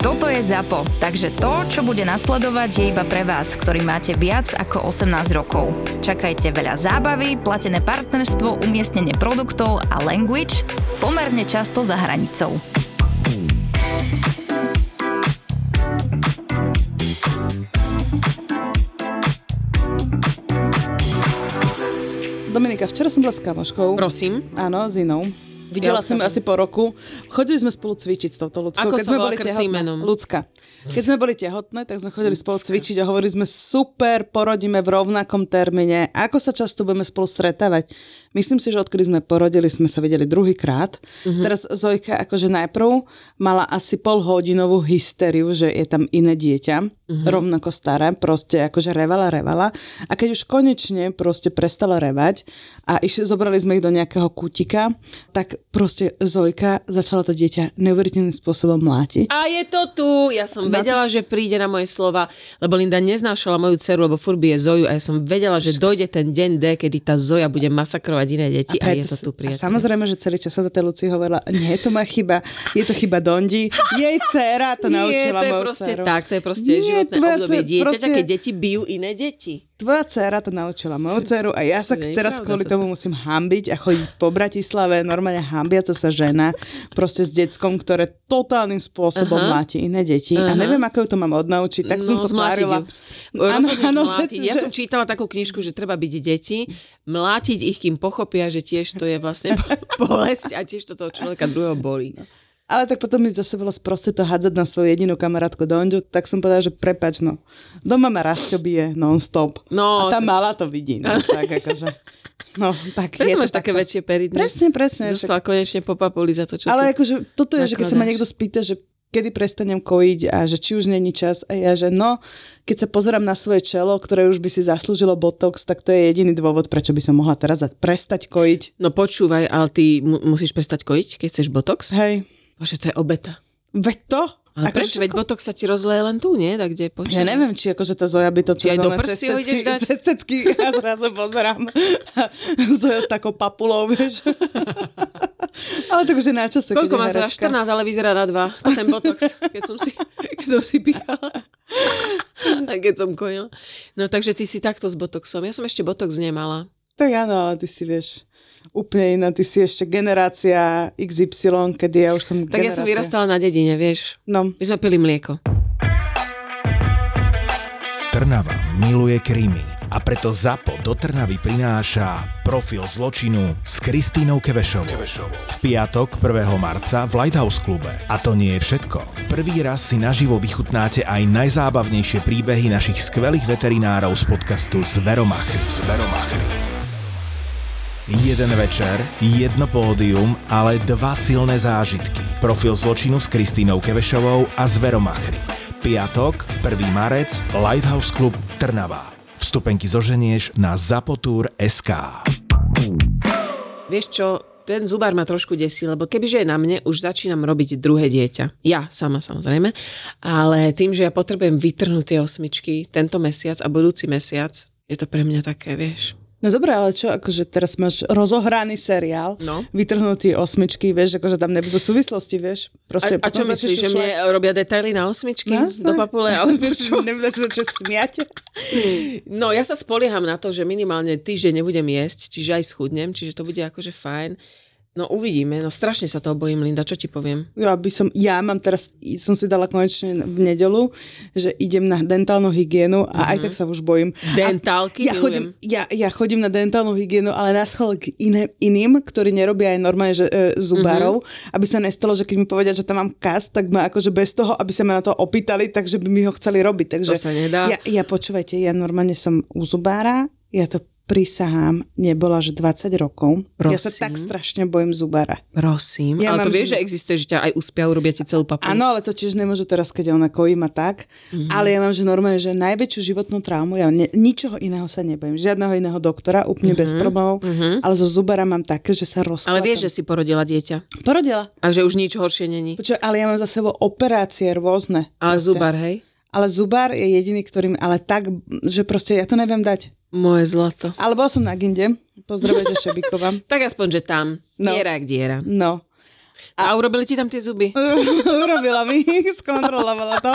Toto je ZAPO, takže to, čo bude nasledovať, je iba pre vás, ktorý máte viac ako 18 rokov. Čakajte veľa zábavy, platené partnerstvo, umiestnenie produktov a language pomerne často za hranicou. Dominika, včera som bola s kamoškou. Prosím. Áno, s inou. Videla Ja som ju asi po roku. Chodili sme spolu cvičiť s touto ľudskou. Ako keď sme boli tehotné. Ľudská. Keď sme boli tehotné, tak sme chodili spolu cvičiť a hovorili sme super, porodíme v rovnakom termíne. Ako sa často budeme spolu stretávať? Myslím si, že odkedy sme porodili, sme sa videli druhýkrát. Mhm. Teraz Zojka akože najprv mala asi pol hodinovú hysteriu, že je tam iné dieťa, Mhm. rovnako staré, proste akože revala, revala. A keď už konečne proste prestala revať a išli, zobrali sme ich do nejakého kútika, tak proste Zojka začala to dieťa neuveriteľným spôsobom mlátiť. A je to tu. Ja som Na vedela, že príde na moje slova, lebo Linda neznášala moju dceru, lebo furt bije Zoju a ja som vedela, že dojde ten deň D, kedy tá Zoja bude masakrovať iné deti a, je preto to tu a priateľ. samozrejme, že celý čas sa to tej Luci hovorila, nie je to moja chyba, je to chyba Dondi, jej dcéra to Nie, naučila to je proste dceru. tak, to je proste Nie, životné obdobie dieťaťa, proste- keď deti bijú iné deti. Tvoja dcéra to naučila moju dceru a ja sa nie teraz kvôli tomu musím hambiť a chodiť po Bratislave, normálne hambiaca sa žena, proste s deckom, ktoré totálnym spôsobom Aha. mláti iné deti. A neviem, ako ju to mám odnaučiť, tak som sa tvárila. áno, zmlátiť. Ja som čítala takú knižku, že treba byť deti, mlátiť ich, kým pochopia, že tiež to je vlastne bolesť a tiež to toho človeka druhého bolí. Ale tak potom mi zase bolo sprosté to hádzať na svoju jedinú kamarátku Donďu, tak som povedala, že prepač, no. Doma ma Rasťo bije non-stop. No, a tá mala to vidí, no, tak akože. No, tak to máš také takto. väčšie pery dnes. Presne, presne. však- Dostala konečne po papuli za to, čo Ale tu... akože toto je, že keď sa ma nakladáš. niekto spýta, že kedy prestanem kojiť a že či už není čas a ja, že no, keď sa pozerám na svoje čelo, ktoré už by si zaslúžilo botox, tak to je jediný dôvod, prečo by som mohla teraz prestať kojiť. No počúvaj, ale ty mu- musíš prestať kojiť, keď chceš botox? Hej, Bože, to je obeta. veď to. Ale Akože prečo? Veď botox sa ti rozleje len tu, nie? Tak kde počúvaj. Ja neviem, či akože tá Zoja by to aj do ho ideš dať? cez cecky a zrazu pozerám Zoja s takou papulou, vieš. Ale tak už je na čase, Koľko keď je má sa? herečka. 14, ale vyzerá na 2. To ten botox, keď som si, keď som si pichala. A keď som kojila. No takže ty si takto s botoxom. Ja som ešte botox nemala. Tak áno, ale ty si vieš úplne iná, ty si ešte generácia XY, kedy ja už som Tak ja generácia. som vyrastala na dedine, vieš. No, My sme pili mlieko. Trnava miluje krímy a preto ZAPO do Trnavy prináša profil zločinu s Kristínou Kevešovou. V piatok 1. marca v Lighthouse klube. A to nie je všetko. Prvý raz si naživo vychutnáte aj najzábavnejšie príbehy našich skvelých veterinárov z podcastu Zveromachry. Zveromachry. Jeden večer, jedno pódium, ale dva silné zážitky. Profil zločinu s Kristínou Kevešovou a Zveromachry. Piatok, 1. marec, Lighthouse Club Trnava. Vstupenky zoženieš na zapotur.sk. Vieš čo, ten zubár ma trošku desí, lebo kebyže je na mne, už začínam robiť druhé dieťa. Ja sama samozrejme. Ale tým, že ja potrebujem vytrhnúť tie osmičky tento mesiac a budúci mesiac, je to pre mňa také, vieš. No dobré, ale čo, akože teraz máš rozohraný seriál, No. vytrhnutý osmičky, vieš, akože tam nebudú súvislosti, vieš. Proste A, a čo myslíš, že mne robia detaily na osmičky No, do papule? Ale čo? Nebudú sa začať smiať. No ja sa spolieham na to, že minimálne týždeň nebudem jesť, čiže aj schudnem, čiže to bude akože fajn. No uvidíme, no strašne sa toho bojím, Linda, čo ti poviem? Ja by som, ja mám teraz, som si dala konečne v nedelu, že idem na dentálnu hygienu a aj tak sa už bojím. Mhm. Dentálky a ja chodím, ja, ja chodím na dentálnu hygienu, ale na schvál k iné, iným, ktorí nerobia aj normálne že, e, zubárov, Mhm. aby sa nestalo, že keď mi povedia, že tam mám kas, tak ma akože bez toho, aby sa ma na to opýtali, takže by mi ho chceli robiť. Takže To sa nedá. Ja, ja počúvajte, ja normálne som u zubára, ja to prisahám, nebola že 20 rokov. Ja sa Prosím. tak strašne bojím zubara. Prosím. Ja ale to vieš, že- existuje, že ťa aj uspia, urobia ti celú papu. Áno, ale to tiež nemôžu teraz, keď ona kojí ma tak. Mhm. Mm-hmm. Ale ja mám, že normálne, že najväčšiu životnú traumu, ja ne, ničoho iného sa nebojím. Žiadneho iného doktora, úplne mm-hmm. bez problémov. Mm-hmm. Ale zo zubara mám také, že sa rozkladám. Mhm. Ale vieš, že si porodila dieťa. Porodila. A že už nič horšie není. Počuj, ale ja mám za sebou operácie rôzne. Ale Proste. zubar, hej? Ale zubar je jediný, ktorým, ale tak, že proste ja to neviem dať. Moje zlato. Ale bola som na Ginde, pozdravujte Šebikova. Tak aspoň, že tam. No. Diera jak diera. No, A, urobili ti tam tie zuby? urobila mi, skontrolovala to.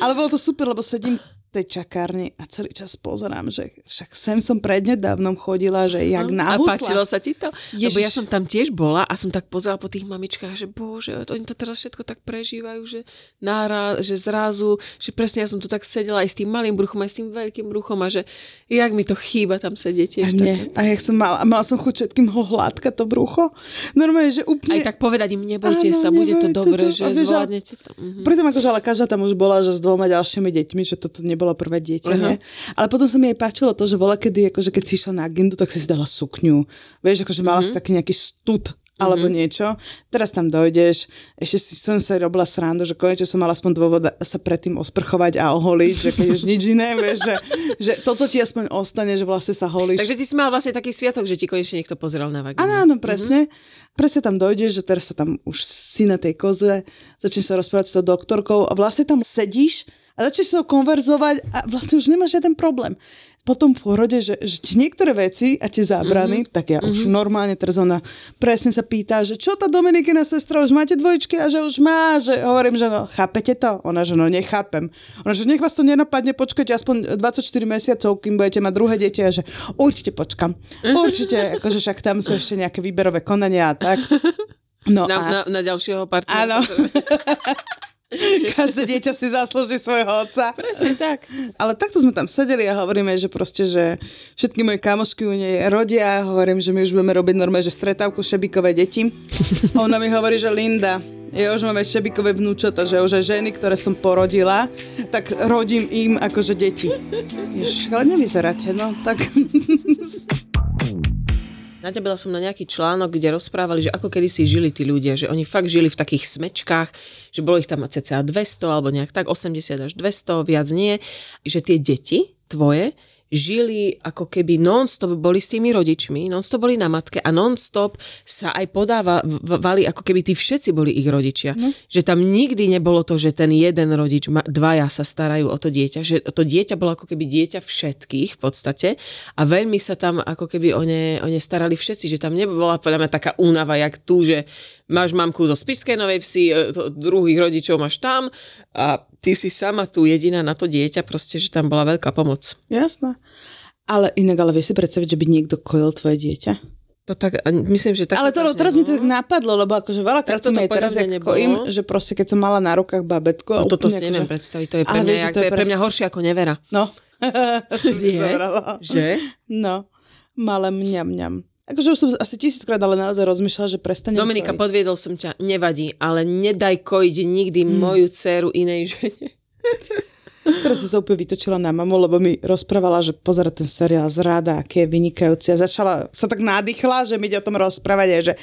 Ale bolo to super, lebo sedím tej čakárni a celý čas pozerám, že však sem som prednedávnom chodila, že jak A nahusla. páčilo sa ti to? Lebo Ježiš. ja som tam tiež bola a som tak pozerala po tých mamičkách, že bože, oni to teraz všetko tak prežívajú, že nára, že zrazu, že presne ja som tu tak sedela aj s tým malým bruchom, aj s tým veľkým bruchom a že jak mi to chýba tam sedieť A, nie, také. a jak som mala, mala som chuť všetkým ho hladkať to brucho. Normálne, že úplne... Aj tak povedať im, nebojte Áno, sa, bude to nebojte dobre, to. že A zvládnete to. Mhm. Pritom akože, ale každá tam už bola, že s dvoma ďalšími deťmi, že toto nebolo prvé dieťa, nie? Ale potom sa mi aj páčilo to, že voľa kedy, akože keď si išla na agendu, tak si si dala sukňu. Vieš, akože mala si taký nejaký stud alebo niečo. Teraz tam dojdeš, ešte si som sa robila srandu, že konečne som mala aspoň dôvod sa predtým osprchovať a oholiť, že keď už nič iné, vieš, že, že toto ti aspoň ostane, že vlastne sa holíš. Takže ty si mal vlastne taký sviatok, že ti konečne niekto pozeral na vagínu. Áno, áno, presne. Mm-hmm. Presne tam dojdeš, že teraz sa tam už si na tej koze, začneš sa rozprávať s tou doktorkou a vlastne tam sedíš a začneš sa konverzovať a vlastne už nemáš žiaden problém. Potom v porode, že, že ti niektoré veci a tie zábrany, mm-hmm. tak ja už normálne teraz ona presne sa pýta, že čo tá Dominikina sestra, už máte dvojčky a že už má, že hovorím, že no, chápete to? Ona, že no, nechápem. Ona, že nech vás to nenapadne, počkajte aspoň 24 mesiacov, kým budete mať druhé dieťa a že určite počkam. Určite, akože však tam sú ešte nejaké výberové konania a tak. No Na, a... na, na ďalšieho partnera. Áno. Každé dieťa si zaslúži svojho otca. Presne tak. Ale takto sme tam sedeli a hovoríme, že proste, že všetky moje kamošky u nej rodia. Hovorím, že my už budeme robiť normálne, že stretávku šebikové deti. A ona mi hovorí, že Linda, ja už máme šebikové vnúčata, že už aj ženy, ktoré som porodila, tak rodím im akože deti. Ježiš, ale nevyzeráte, no, tak... Naťabila som na nejaký článok, kde rozprávali, že ako kedysi žili tí ľudia, že oni fakt žili v takých smečkách, že bolo ich tam cca 200 alebo nejak tak, 80 až 200, viac nie, že tie deti tvoje žili ako keby non-stop boli s tými rodičmi, non-stop boli na matke a non-stop sa aj podávali, ako keby tí všetci boli ich rodičia. No. Že tam nikdy nebolo to, že ten jeden rodič, dvaja sa starajú o to dieťa, že to dieťa bolo ako keby dieťa všetkých v podstate a veľmi sa tam ako keby o ne, o ne starali všetci, že tam nebola podľa mňa taká únava, jak tu, že máš mamku zo Spišskej Novej Vsi, e, druhých rodičov máš tam a ty si sama tu jediná na to dieťa, proste, že tam bola veľká pomoc. Jasné. Ale inak, ale vieš si predstaviť, že by niekto kojil tvoje dieťa? To tak, myslím, že tak Ale to, teraz mi to tak napadlo, lebo akože veľakrát som aj teraz, nebolo. kojím, že proste keď som mala na rukách babetko. No, toto si neviem akože- predstaviť, to je pre Ale mňa, vieš, to je pre mňa horšie ako nevera. No. To zobralo. Že? No. Malé mňam, mňam. Akože už som asi tisíckrát ale naozaj rozmýšľala, že prestane. Dominika, podviedol som ťa, nevadí, ale nedaj kojiť nikdy Mm. moju dceru inej žene. Teraz som sa úplne vytočila na mamu, lebo mi rozprávala, že pozera ten seriál Zrada, aký je vynikajúci. A začala sa tak nádychla, že mi ide o tom rozprávať, a že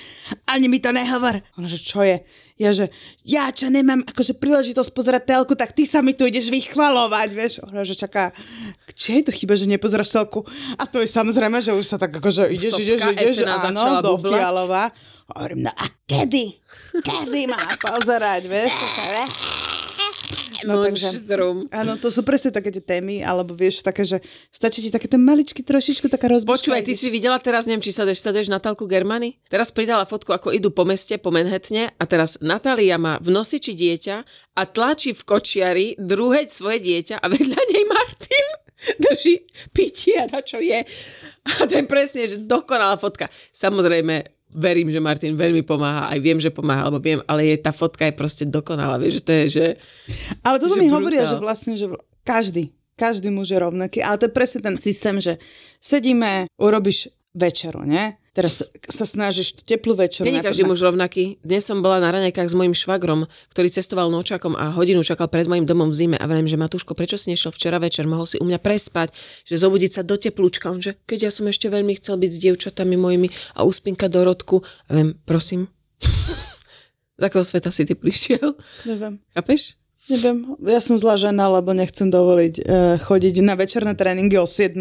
ani mi to nehovor. Ona, že čo je? Ja, že ja čo nemám akože príležitosť pozerať telku, tak ty sa mi tu ideš vychvalovať, vieš. Ona, že čaká, čo je to chyba, že nepozeráš telku? A to je samozrejme, že už sa tak akože ideš, Sopka ideš, ideš, áno, do. Fialova. A hovorím, no a kedy? Kedy má pozerať, vieš? No, takže, áno, to sú presne také tie témy, alebo vieš, také, že stačí ti také ten maličky trošičku taká rozbuška. Počúvaj, ty si videla teraz, neviem, či sa sleduješ Natálku Germany? Teraz pridala fotku, ako idú po meste, po Manhattane a teraz Natália má v nosiči dieťa a tlačí v kočiari druhé svoje dieťa a vedľa nej Martin drží pitie a na čo je. A to je presne, že dokonalá fotka. Samozrejme, verím, že Martin veľmi pomáha, aj viem, že pomáha, alebo viem, ale je, tá fotka je proste dokonalá, vieš, že to je, že... Ale toto že mi brutál. hovoria, že vlastne, že každý, každý muž je rovnaký, ale to je presne ten systém, že sedíme, urobíš večeru, ne? Teraz sa snažíš teplú večer. Není každý muž rovnaký. Dnes som bola na raňajkách s mojim švagrom, ktorý cestoval nočakom a hodinu čakal pred mojim domom v zime a viem, že Matúško, prečo si nešiel včera večer, mohol si u mňa prespať, že zobudiť sa do teplúčka. On, že keď ja som ešte veľmi chcel byť s dievčatami mojimi a uspinka do rodku. A viem, prosím, z akého sveta si ty prišiel? Neviem. Chápeš? Neviem, ja som zlá žena, lebo nechcem dovoliť uh, chodiť na večerné tréningy o 7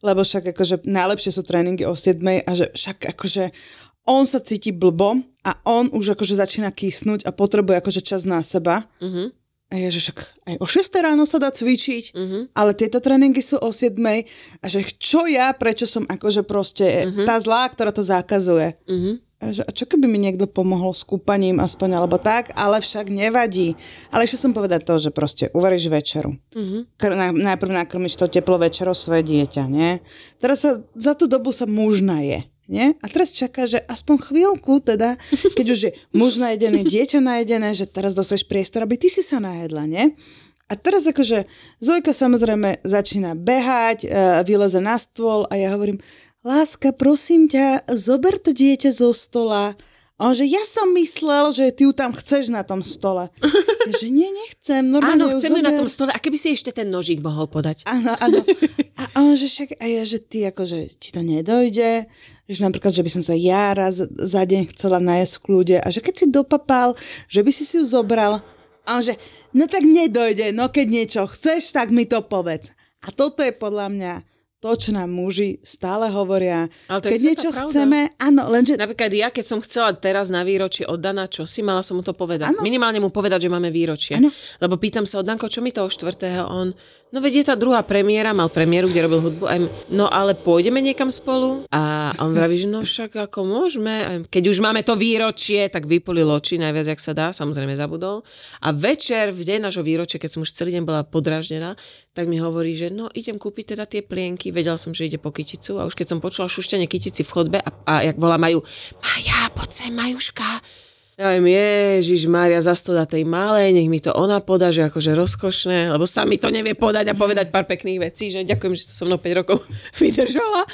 lebo však akože najlepšie sú tréningy o 7 a že však akože on sa cíti blbo a on už akože začína kysnúť a potrebuje akože čas na seba. Uh-huh. A je, že však aj o 6 ráno sa dá cvičiť, uh-huh. ale tieto tréningy sú o 7 a že čo ja, prečo som akože proste uh-huh. tá zlá, ktorá to zakazuje. Uh-huh. A, že, a čo keby mi niekto pomohol s kúpaním aspoň alebo tak, ale však nevadí. Ale ešte som povedať to, že proste uvaríš večeru. Uh-huh. Kr- najprv nakrmiš to teplo večero svoje dieťa, nie? Teraz sa, za tú dobu sa muž naje. Nie? A teraz čaká, že aspoň chvíľku, teda, keď už je muž najedený, dieťa najedené, že teraz dostaneš priestor, aby ty si sa najedla, nie? A teraz akože Zojka samozrejme začína behať, uh, vyleze na stôl a ja hovorím, láska, prosím ťa, zober to dieťa zo stola. A on že ja som myslel, že ty ju tam chceš na tom stole. Ja, že nie, nechcem. Normálne Áno, chcem ju na tom stole. A keby si ešte ten nožík mohol podať. Áno, áno. A on, že však, a ja, že ty, akože, ti to nedojde, že napríklad, že by som sa ja raz za deň chcela najesť v kľude a že keď si dopapal, že by si si ju zobral. A on, že, no tak nedojde, no keď niečo chceš, tak mi to povedz. A toto je podľa mňa to, čo nám muži stále hovoria. Ale to je keď sveta niečo pravda. chceme, áno, lenže... Napríklad ja, keď som chcela teraz na výročie od Dana, čo si, mala som mu to povedať. Áno. Minimálne mu povedať, že máme výročie. Áno. Lebo pýtam sa od Danko, čo mi toho štvrtého on... No veď je tá druhá premiéra, mal premiéru, kde robil hudbu. Aj, no ale pôjdeme niekam spolu? A on vraví, že no však ako môžeme. Keď už máme to výročie, tak vypolil oči najviac, jak sa dá, samozrejme zabudol. A večer, v deň nášho výročia, keď som už celý deň bola podráždená, tak mi hovorí, že no idem kúpiť teda tie plienky. Vedel som, že ide po kyticu a už keď som počula šušťanie kytici v chodbe a, a jak volá Majú, Maja, poď sem, Majuška. Ja viem, Ježiš Mária, zas to dá tej malej, nech mi to ona podá, že akože rozkošné, lebo sa mi to nevie podať a povedať pár pekných vecí, že ďakujem, že to so mnou 5 rokov vydržala.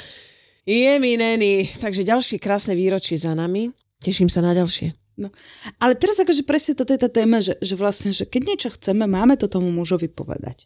Je mi neni. Takže ďalšie krásne výročie za nami. Teším sa na ďalšie. No. Ale teraz akože presne toto je tá téma, že, že vlastne, že keď niečo chceme, máme to tomu mužovi povedať.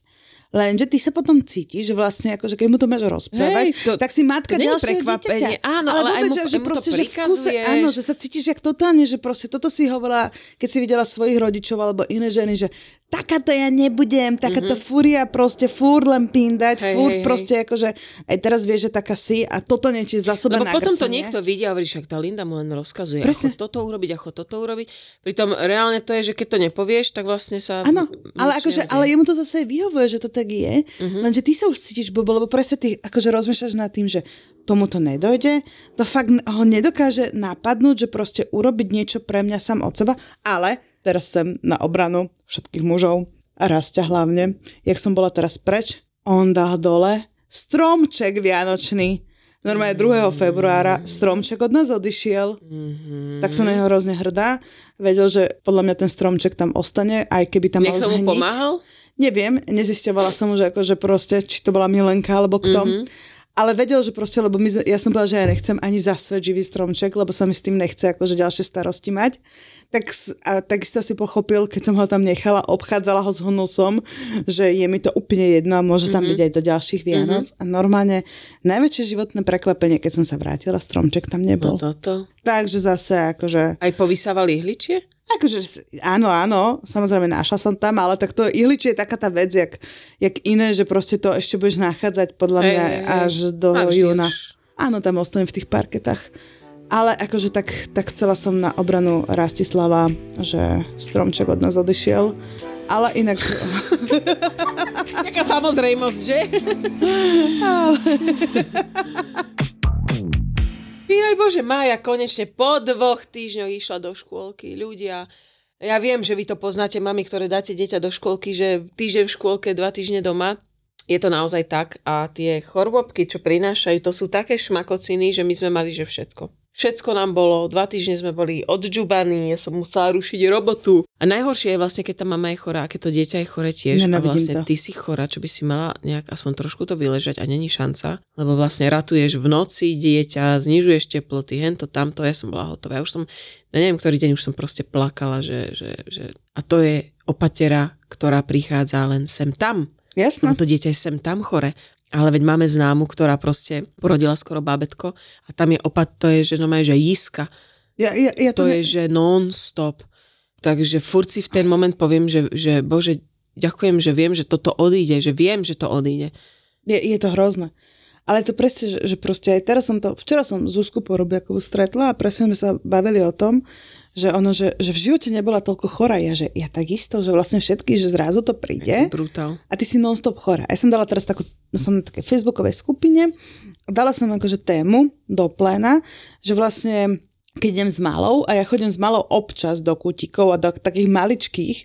Lenže ty sa potom cítiš, že vlastne akože keď mu to máš rozprávať, Hej, to- tak si matka to ďalšieho dieťaťa. Áno, ale aj vôbec, mu- že, že proste, že v kuse, áno, že sa cítiš jak totálne, že proste toto si hovorila, keď si videla svojich rodičov alebo iné ženy, že takáto ja nebudem, takáto mm-hmm. fúria proste, fúr len pindať. Hej, fúr hej, hej. proste akože aj teraz vieš, že taká si a toto niečo za seba Lebo potom to niekto vidí a hovorí, však tá Linda mu len rozkazuje, Presne. ako toto urobiť, ako toto urobiť. Pritom reálne to je, že keď to nepovieš, tak vlastne sa... Áno, ale akože, ale jemu to zase vyhovuje, že to tak je, Mhm. uh-huh. lenže ty sa už cítiš blbo, lebo presne ty akože rozmýšľaš nad tým, že tomu to nedojde, to fakt ho nedokáže napadnúť, že proste urobiť niečo pre mňa sám od seba, ale teraz sem na obranu všetkých mužov a Rastia hlavne, jak som bola teraz preč, on dal dole stromček vianočný. Normálne 2. februára stromček od nás odišiel. Mhm. Tak som na neho hrozne hrdá. Vedel, že podľa mňa ten stromček tam ostane, aj keby tam mal Niekto mu zhniť. pomáhal? Neviem, nezisťovala som, že akože proste, či to bola Milenka alebo kto. Mhm. Mm-hmm. Ale vedel, že proste, lebo my, ja som povedala, že ja nechcem ani zasvet živý stromček, lebo sa mi s tým nechce akože ďalšie starosti mať. Tak, a takisto si pochopil, keď som ho tam nechala, obchádzala ho s hnusom, že je mi to úplne jedno a môže tam Mhm. byť aj do ďalších Vianoc. A normálne najväčšie životné prekvapenie, keď som sa vrátila, stromček tam No nebol. toto. Takže zase akože Aj povysávali ihličie? Akože áno, áno, samozrejme našla som tam, ale tak to ihličie je taká tá vec, jak, jak iné, že proste to ešte budeš nachádzať podľa mňa hej, hej. až do A vždy júna. už. Áno, tam ostanem v tých parketách. Ale akože tak, tak chcela som na obranu Rastislava, že stromček od nás odišiel. Ale inak... Jaká samozrejmosť, že? Jaj Bože, Mája konečne po dvoch týždňoch išla do škôlky. Ľudia, ja viem, že vy to poznáte, mami, ktoré dáte dieťa do škôlky, že týždeň v škôlke, dva týždne doma. Je to naozaj tak a tie chorobky, čo prinášajú, to sú také šmakociny, že my sme mali, že všetko. Všetko nám bolo, dva týždne sme boli odžubaní, ja som musela rušiť robotu. A najhoršie je vlastne, keď tá mama je chorá, keď to dieťa je chore tiež a Nenávidím vlastne to. ty si chorá, čo by si mala nejak aspoň trošku to vyležať a není šanca, lebo vlastne ratuješ v noci dieťa, znižuješ teploty, hento, tamto, ja som bola hotová. Ja už som, ja neviem, ktorý deň už som proste plakala, že, že, že... A to je opatera, ktorá prichádza len sem tam. Jasné. No to dieťa je sem tam chore. Ale veď máme známu, ktorá proste porodila skoro bábetko a tam je opat, to je, že no že jiska. Ja, ja, ja To to, je, že non-stop. Takže furt si v ten moment poviem, že, že bože, ďakujem, že viem, že toto odíde, že viem, že to odíde. Je, je to hrozné. Ale to presne, že, že proste aj teraz som to, včera som Zuzku Porobiakovú stretla a presne sme sa bavili o tom, že ono, že, že v živote nebola toľko chorá. Ja, že ja takisto, že vlastne všetky, že zrazu to príde Brutál. a ty si non-stop chorá. Ja som dala teraz takú, som na takej facebookovej skupine, dala som akože tému do pléna, že vlastne keď idem s malou a ja chodím s malou občas do kútikov a do takých maličkých,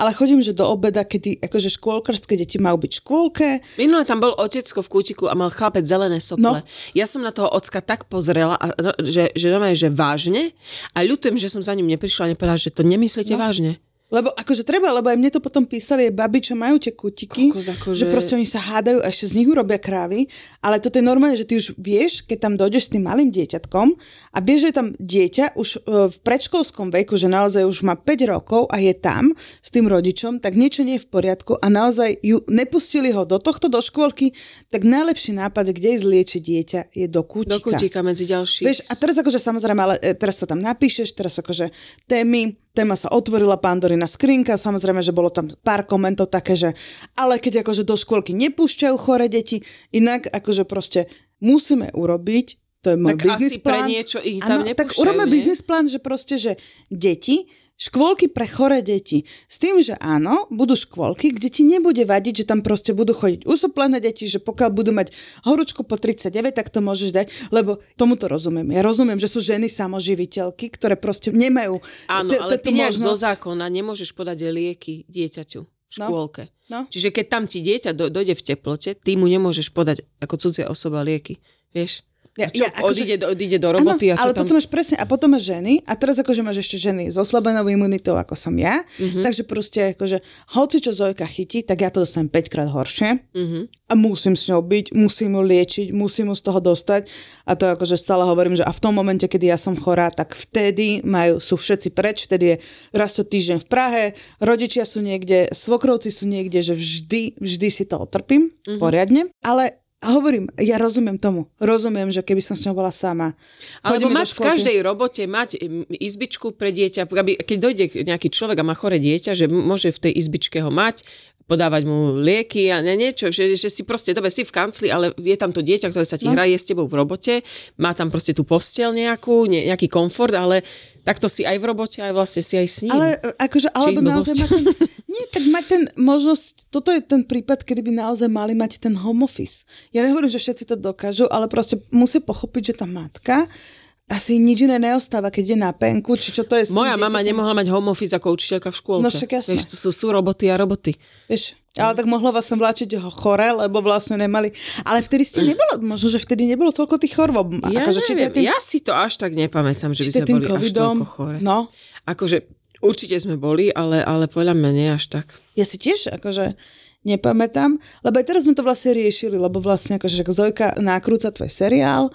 ale chodím, že do obeda, kedy akože škôlkarské deti majú byť v škôlke, Minule tam bol otecko v kútiku a mal chlapec zelené sople. No. Ja som na toho ocka tak pozrela, a, že, že, že vážne a ľutujem, že som za ním neprišla a nepovedala, že to nemyslíte no. vážne. Lebo akože treba, lebo aj mne to potom písali aj babi, čo majú tie kutiky, Kokos, akože- že proste oni sa hádajú a ešte z nich urobia krávy, ale toto je normálne, že ty už vieš, keď tam dojdeš s tým malým dieťatkom a vieš, že je tam dieťa už e, v predškolskom veku, že naozaj už má 5 rokov a je tam s tým rodičom, tak niečo nie je v poriadku a naozaj ju nepustili ho do tohto, do škôlky, tak najlepší nápad, kde ísť liečiť dieťa, je do Do kútika. kútika medzi ďalších. Vieš, a teraz akože samozrejme, ale e, teraz sa tam napíšeš, teraz akože témy, téma sa otvorila Pandorina skrinka, samozrejme, že bolo tam pár komentov také, že ale keď akože do škôlky nepúšťajú chore deti, inak akože proste musíme urobiť, to je môj Tak biznis asi pre plán. niečo ich tam Áno, tak urobme nie? biznis plán, že proste, že deti, škôlky pre choré deti. S tým, že áno, budú škôlky, kde ti nebude vadiť, že tam proste budú chodiť usoplené deti, že pokiaľ budú mať horúčku po 39, tak to môžeš dať, lebo tomu to rozumiem. Ja rozumiem, že sú ženy samoživiteľky, ktoré proste nemajú Áno, ale ty nejak zo zákona nemôžeš podať lieky dieťaťu v škôlke. No. Čiže keď tam ti dieťa do, dojde v teplote, ty mu nemôžeš podať ako cudzia osoba lieky. Vieš? Ja- čo, ja akože- odíde, odíde do roboty Áno, a čo ale tam... potom máš presne, a potom máš ženy, a teraz akože máš ešte ženy s oslabenou imunitou, ako som ja, Mhm. mm-hmm. takže proste akože, hoci čo Zojka chytí, tak ja to dostanem 5 krát horšie Mhm. mm-hmm. a musím s ňou byť, musím ju liečiť, musím ju z toho dostať a to akože stále hovorím, že a v tom momente, kedy ja som chorá, tak vtedy majú, sú všetci preč, vtedy je raz to týždeň v Prahe, rodičia sú niekde, svokrovci sú niekde, že vždy, vždy si to otrpím Mhm. mm-hmm. poriadne, ale a hovorím, ja rozumiem tomu. Rozumiem, že keby som s ňou bola sama. Alebo mať v každej robote mať izbičku pre dieťa, aby, keď dojde nejaký človek a má chore dieťa, že môže v tej izbičke ho mať, podávať mu lieky a ne, niečo, že, že si proste, dobre, si v kancli, ale je tam to dieťa, ktoré sa ti no. hraje s tebou v robote, má tam proste tú postel nejakú, ne, nejaký komfort, ale takto si aj v robote, aj vlastne si aj s ním. Ale e, akože, alebo naozaj mať ten, nie, tak mať ten možnosť, toto je ten prípad, kedy by naozaj mali mať ten home office. Ja nehovorím, že všetci to dokážu, ale proste musí pochopiť, že tá matka asi nič iné neostáva, keď je na penku, či čo to je Moja mama dieťaťom. nemohla mať home office ako učiteľka v škôlke. No však jasné. Vieš, to sú, sú roboty a roboty. Vieš, ale tak mohla vlastne vláčiť ho chore, lebo vlastne nemali... Ale vtedy ste nebolo, možno, že vtedy nebolo toľko tých chorôb. Ja akože, či tým, ja si to až tak nepamätám, že by sme boli až covidom. toľko chore. No, Akože určite sme boli, ale, ale podľa mňa nie až tak. ja si tiež akože nepamätám, lebo aj teraz sme to vlastne riešili, lebo vlastne akože že Zojka nakrúca tvoj seriál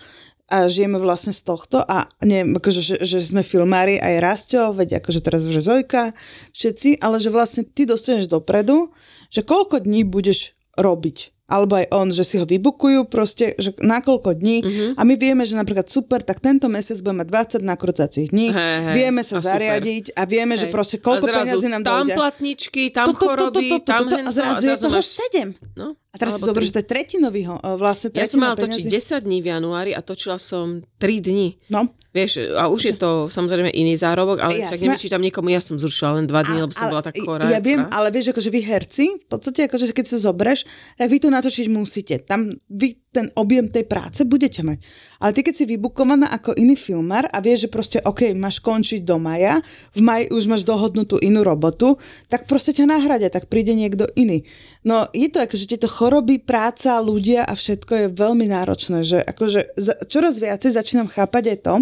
a žijeme vlastne z tohto a neviem, akože, že, že sme filmári aj Rastio, veď akože teraz už je Zojka, všetci, ale že vlastne ty dostaneš dopredu, že koľko dní budeš robiť alebo aj on, že si ho vybukujú proste, že na koľko dní Mhm. a my vieme, že napríklad super, tak tento mesiac budeme mať 20 nakrúcacích dní, Hej, hej, vieme sa a super. zariadiť a vieme, že Hej. proste A koľko zrazu peňazí nám tam dojde. platničky, tam choroby, tam a hento, zrazu je toho máš- 7. No, A teraz si zober, že to je tretinový, ho- vlastne Ja som tretina mala točiť peňazí. 10 dní v januári a točila som 3 dní. No. Vieš, a už je to samozrejme iný zárobok, ale však Jasné. nevyčítam niekomu, ja som zrušila len 2 dní, lebo som bola tak chorá. Ja viem, ale vieš, akože vy herci, v podstate akože keď sa zobereš, tak vy to natočiť musíte. Tam vy ten objem tej práce budete mať. Ale ty, keď si vybukovaná ako iný filmár a vieš, že proste, OK, máš končiť do maja, v maji už máš dohodnutú inú robotu, tak proste ťa nahradia, tak príde niekto iný. No je to ako, že tieto choroby, práca, ľudia a všetko je veľmi náročné, že akože čoraz viacej začínam chápať aj to,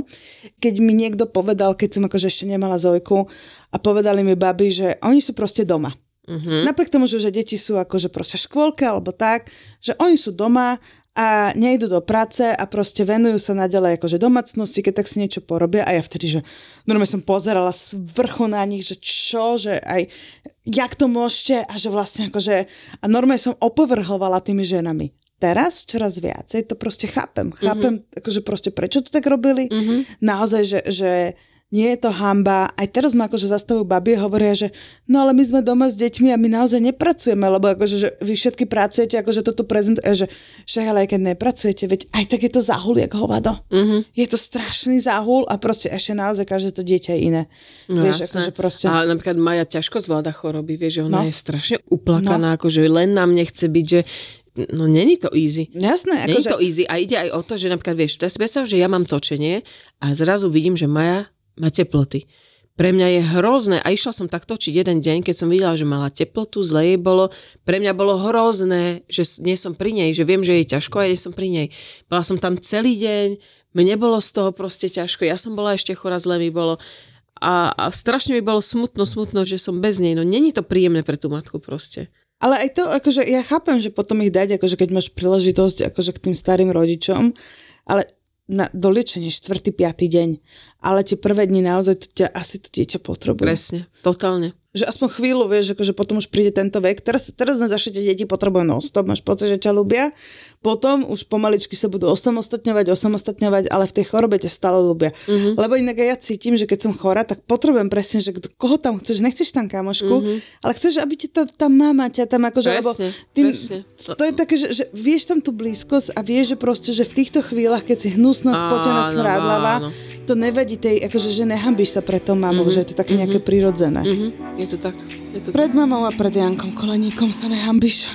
keď mi niekto povedal, keď som akože ešte nemala Zojku a povedali mi babi, že oni sú proste doma. Mm-hmm. Napriek tomu, že, že deti sú akože proste škôlke alebo tak, že oni sú doma a nejdu do práce a proste venujú sa naďalej akože domácnosti, keď tak si niečo porobia a ja vtedy, že normálne som pozerala z vrchu na nich, že čo, že aj jak to môžete a že vlastne akože a normálne som opovrhovala tými ženami. Teraz čoraz viacej to proste chápem. Chápem, mm-hmm. akože proste prečo to tak robili. Mm-hmm. Naozaj, že, že nie je to hamba. Aj teraz ma akože zastavujú babi a hovoria, že no ale my sme doma s deťmi a my naozaj nepracujeme, lebo akože že vy všetky pracujete, akože toto prezentuje, že však ale aj keď nepracujete, veď aj tak je to záhul jak hovado. Mm-hmm. Je to strašný záhul a proste ešte naozaj každé to dieťa je iné. No vieš, jasné. akože proste... A napríklad Maja ťažko zvláda choroby, vieš, že ona no. je strašne uplakaná, no. akože len nám nechce byť, že No není to easy. Jasné. Není že... to easy a ide aj o to, že napríklad vieš, teraz predstav, že ja mám točenie a zrazu vidím, že Maja má teploty. Pre mňa je hrozné a išla som tak točiť jeden deň, keď som videla, že mala teplotu, zle jej bolo. Pre mňa bolo hrozné, že nie som pri nej, že viem, že je ťažko a nie som pri nej. Bola som tam celý deň, mne bolo z toho proste ťažko, ja som bola ešte chora, zle mi bolo. A, a strašne mi bolo smutno, smutno, že som bez nej. No není to príjemné pre tú matku proste. Ale aj to, akože ja chápem, že potom ich dať, akože keď máš príležitosť akože k tým starým rodičom, ale na, do liečenia 4. 5. deň. Ale tie prvé dni naozaj to ťa, asi to dieťa potrebuje. Presne, totálne že aspoň chvíľu vieš, že potom už príde tento vek. Teraz, teraz na zašite deti potrebujú non-stop, máš pocit, že ťa ľubia. Potom už pomaličky sa budú osamostatňovať, osamostatňovať, ale v tej chorobe ťa stále ľubia. Mm-hmm. Lebo inak ja cítim, že keď som chora, tak potrebujem presne, že koho tam chceš, nechceš tam kamošku, mm-hmm. ale chceš, aby ti tá, tá mama ťa tam akože, presne, lebo tým, presne. to je také, že, že vieš tam tú blízkosť a vieš, že proste, že v týchto chvíľach, keď si hnusná, spotená, smrádlava, to nevadí tej, akože, že nehambíš sa pred tou mamou, mm-hmm. že je to také mm-hmm. nejaké prirodzené. Mm-hmm. Je to tak. Je to pred mamou a pred Jankom Koleníkom sa nehambíš.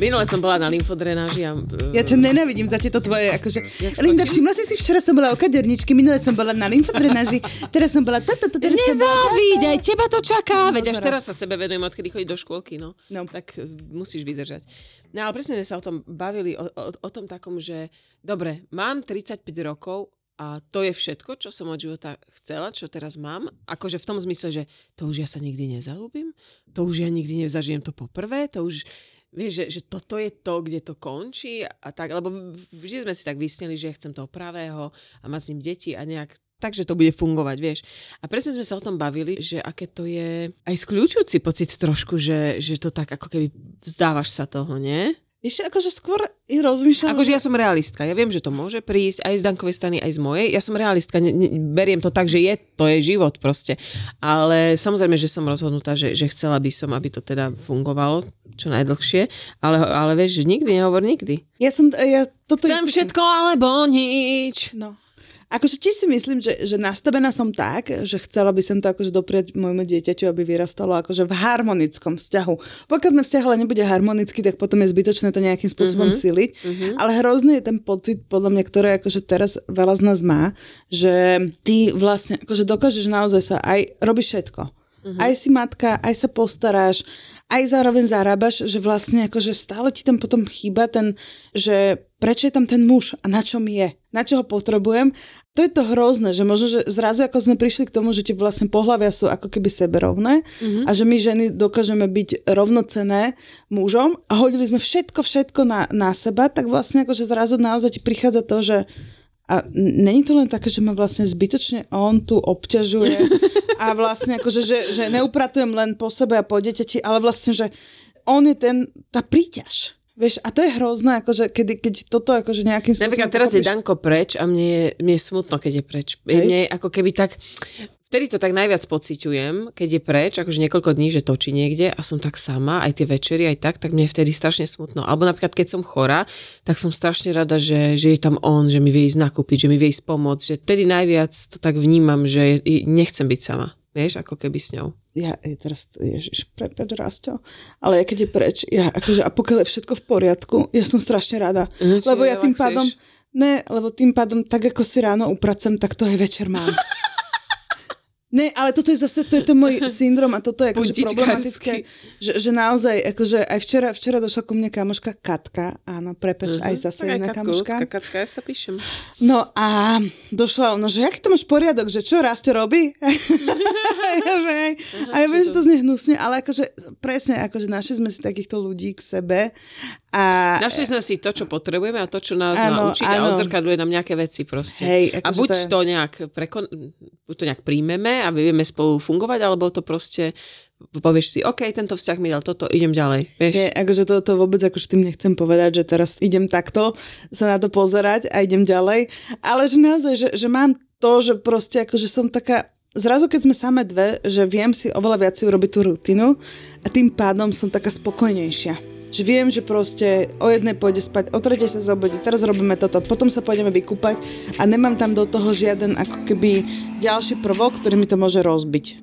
Minule som bola na lymfodrenáži a... Ja ťa nenávidím za tieto tvoje, akože... Linda, všimla si si, včera som bola o kaderničky, minule som bola na lymfodrenáži, teraz som bola... Nezávidť, aj teba to čaká, veď až teraz sa sebe venujem, odkedy chodí do škôlky, no. no. Tak e, musíš vydržať. No ale presne sme sa o tom bavili, o, o, o tom takom, že dobre, mám 35 rokov, a to je všetko, čo som od života chcela, čo teraz mám. Akože v tom zmysle, že to už ja sa nikdy nezalúbim, to už ja nikdy nezažijem to poprvé, to už vieš, že, že toto je to, kde to končí a tak, lebo vždy sme si tak vysneli, že chcem toho pravého a mať s ním deti a nejak takže to bude fungovať, vieš. A presne sme sa o tom bavili, že aké to je aj skľúčujúci pocit trošku, že, že to tak ako keby vzdávaš sa toho, nie? Ešte akože skôr i rozmýšľam... Akože ja som realistka. Ja viem, že to môže prísť aj z Dankovej strany, aj z mojej. Ja som realistka. Ne, ne, beriem to tak, že je, to je život proste. Ale samozrejme, že som rozhodnutá, že, že chcela by som, aby to teda fungovalo čo najdlhšie. Ale, ale vieš, že nikdy nehovor nikdy. Ja som... Ja, toto Chcem všetko som... alebo nič. No. Akože tiež si myslím, že, že nastavená som tak, že chcela by som to akože doprieť môjmu dieťaťu, aby vyrastalo akože v harmonickom vzťahu. Pokiaľ ten vzťah ale nebude harmonický, tak potom je zbytočné to nejakým spôsobom mm-hmm. siliť. Mm-hmm. Ale hrozný je ten pocit, podľa mňa, ktoré akože teraz veľa z nás má, že ty vlastne akože dokážeš naozaj sa aj robiť všetko. Mm-hmm. Aj si matka, aj sa postaráš, aj zároveň zarábaš, že vlastne akože stále ti tam potom chýba ten, že prečo je tam ten muž a na čom je, na čo ho potrebujem. To je to hrozné, že možno, že zrazu ako sme prišli k tomu, že tie vlastne pohľavia sú ako keby seberovné mm-hmm. a že my ženy dokážeme byť rovnocené mužom a hodili sme všetko, všetko na, na seba, tak vlastne akože zrazu naozaj ti prichádza to, že a není to len také, že ma vlastne zbytočne on tu obťažuje a vlastne akože, že, že neupratujem len po sebe a po dieťati, ale vlastne, že on je ten, tá príťaž. Vieš, a to je hrozné, akože, keď, keď toto akože nejakým spôsobom... Napríklad teraz je Danko preč a mne je, mne je smutno, keď je preč. Hej. Mne je ako keby tak... Vtedy to tak najviac pociťujem, keď je preč, akože niekoľko dní, že točí niekde a som tak sama, aj tie večery, aj tak, tak mne je vtedy strašne smutno. Alebo napríklad, keď som chora, tak som strašne rada, že, že je tam on, že mi vie ísť nakúpiť, že mi vie ísť pomôcť, že vtedy najviac to tak vnímam, že nechcem byť sama. Vieš, ako keby s ňou. Ja, je teraz, ježiš, prepáč, Rasto, ale ja keď je preč, ja, akože, a pokiaľ je všetko v poriadku, ja som strašne rada, či lebo ja tým relaxuješ? pádom, ne, lebo tým pádom, tak ako si ráno upracem, tak to aj večer mám. Ne, ale toto je zase, to je ten môj syndrom a toto je akože problematické, že, že naozaj, akože aj včera, včera došla ku mne kamoška Katka, áno, prepač, aj zase Tak jedna Katku, kamoška. ľudská Katka, ja si to píšem. No a došla ona, že jak to máš poriadok, že čo Rasto robí? že, hej. a ja viem, že to znie hnusne, ale akože presne, akože našli sme si takýchto ľudí k sebe a Našli sme si to, čo potrebujeme a to, čo nás Áno, má učiť a áno. odzrkadluje nám nejaké veci proste. Hej, a akože buď to je- to, nejak prekon... buď to nejak príjmeme a vieme spolu fungovať, alebo to proste povieš si, OK, tento vzťah mi dal toto, idem ďalej. Vieš? Nie, akože to, to vôbec akože tým nechcem povedať, že teraz idem takto sa na to pozerať a idem ďalej, ale že naozaj, že, že mám to, že proste akože som taká, zrazu keď sme same dve, že viem si oveľa viac urobiť tú rutinu a tým pádom som taká spokojnejšia. Že viem, že proste o jednej pôjde spať, o tretej sa zobudí, teraz robíme toto, potom sa pôjdeme vykúpať a nemám tam do toho žiaden ako keby ďalší prvok, ktorý mi to môže rozbiť.